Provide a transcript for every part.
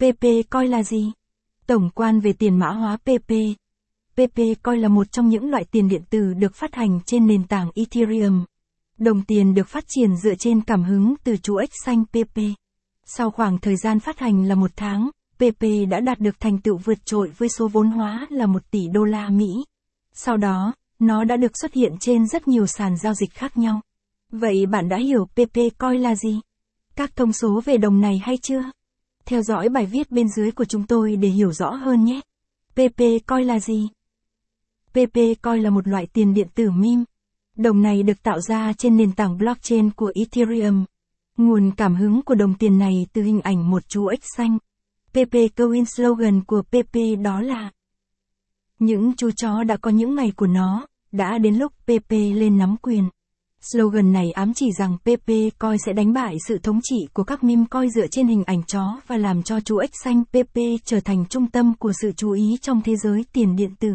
PP coi là gì? Tổng quan về tiền mã hóa PP. PP coi là một trong những loại tiền điện tử được phát hành trên nền tảng Ethereum. Đồng tiền được phát triển dựa trên cảm hứng từ chú ếch xanh PP. Sau khoảng thời gian phát hành là một tháng, PP đã đạt được thành tựu vượt trội với số vốn hóa là 1 tỷ đô la Mỹ. Sau đó, nó đã được xuất hiện trên rất nhiều sàn giao dịch khác nhau. Vậy bạn đã hiểu PP coi là gì? Các thông số về đồng này hay chưa? Theo dõi bài viết bên dưới của chúng tôi để hiểu rõ hơn nhé. PP coi là gì? PP coi là một loại tiền điện tử meme. Đồng này được tạo ra trên nền tảng blockchain của Ethereum. Nguồn cảm hứng của đồng tiền này từ hình ảnh một chú ếch xanh. PP Coin slogan của PP đó là Những chú chó đã có những ngày của nó, đã đến lúc PP lên nắm quyền. Slogan này ám chỉ rằng PP coi sẽ đánh bại sự thống trị của các meme coi dựa trên hình ảnh chó và làm cho chú ếch xanh PP trở thành trung tâm của sự chú ý trong thế giới tiền điện tử.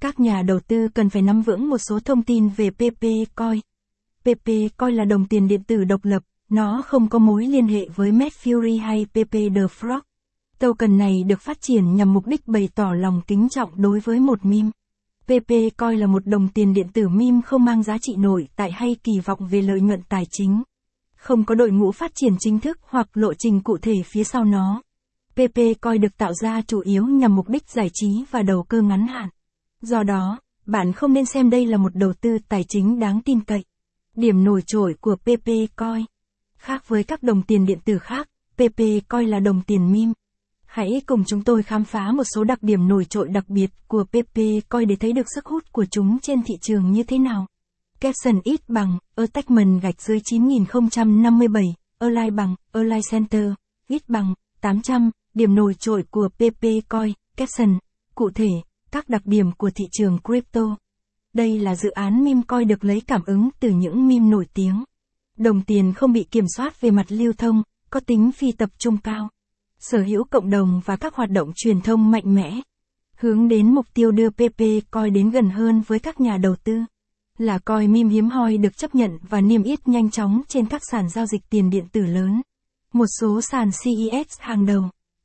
Các nhà đầu tư cần phải nắm vững một số thông tin về PP coi. PP coi là đồng tiền điện tử độc lập, nó không có mối liên hệ với Medfury hay PP The Frog. Token này được phát triển nhằm mục đích bày tỏ lòng kính trọng đối với một meme. PP coi là một đồng tiền điện tử meme không mang giá trị nổi tại hay kỳ vọng về lợi nhuận tài chính. Không có đội ngũ phát triển chính thức hoặc lộ trình cụ thể phía sau nó. PP coi được tạo ra chủ yếu nhằm mục đích giải trí và đầu cơ ngắn hạn. Do đó, bạn không nên xem đây là một đầu tư tài chính đáng tin cậy. Điểm nổi trội của PP coi. Khác với các đồng tiền điện tử khác, PP coi là đồng tiền meme. Hãy cùng chúng tôi khám phá một số đặc điểm nổi trội đặc biệt của PP coi để thấy được sức hút của chúng trên thị trường như thế nào. Capson ít bằng, Attachment gạch dưới 9057, Align bằng, Align Center, ít bằng, 800, điểm nổi trội của PP Coin, Capson. Cụ thể, các đặc điểm của thị trường crypto. Đây là dự án meme coin được lấy cảm ứng từ những meme nổi tiếng. Đồng tiền không bị kiểm soát về mặt lưu thông, có tính phi tập trung cao sở hữu cộng đồng và các hoạt động truyền thông mạnh mẽ, hướng đến mục tiêu đưa PP coi đến gần hơn với các nhà đầu tư. Là coi mim hiếm hoi được chấp nhận và niêm yết nhanh chóng trên các sàn giao dịch tiền điện tử lớn. Một số sàn CES hàng đầu.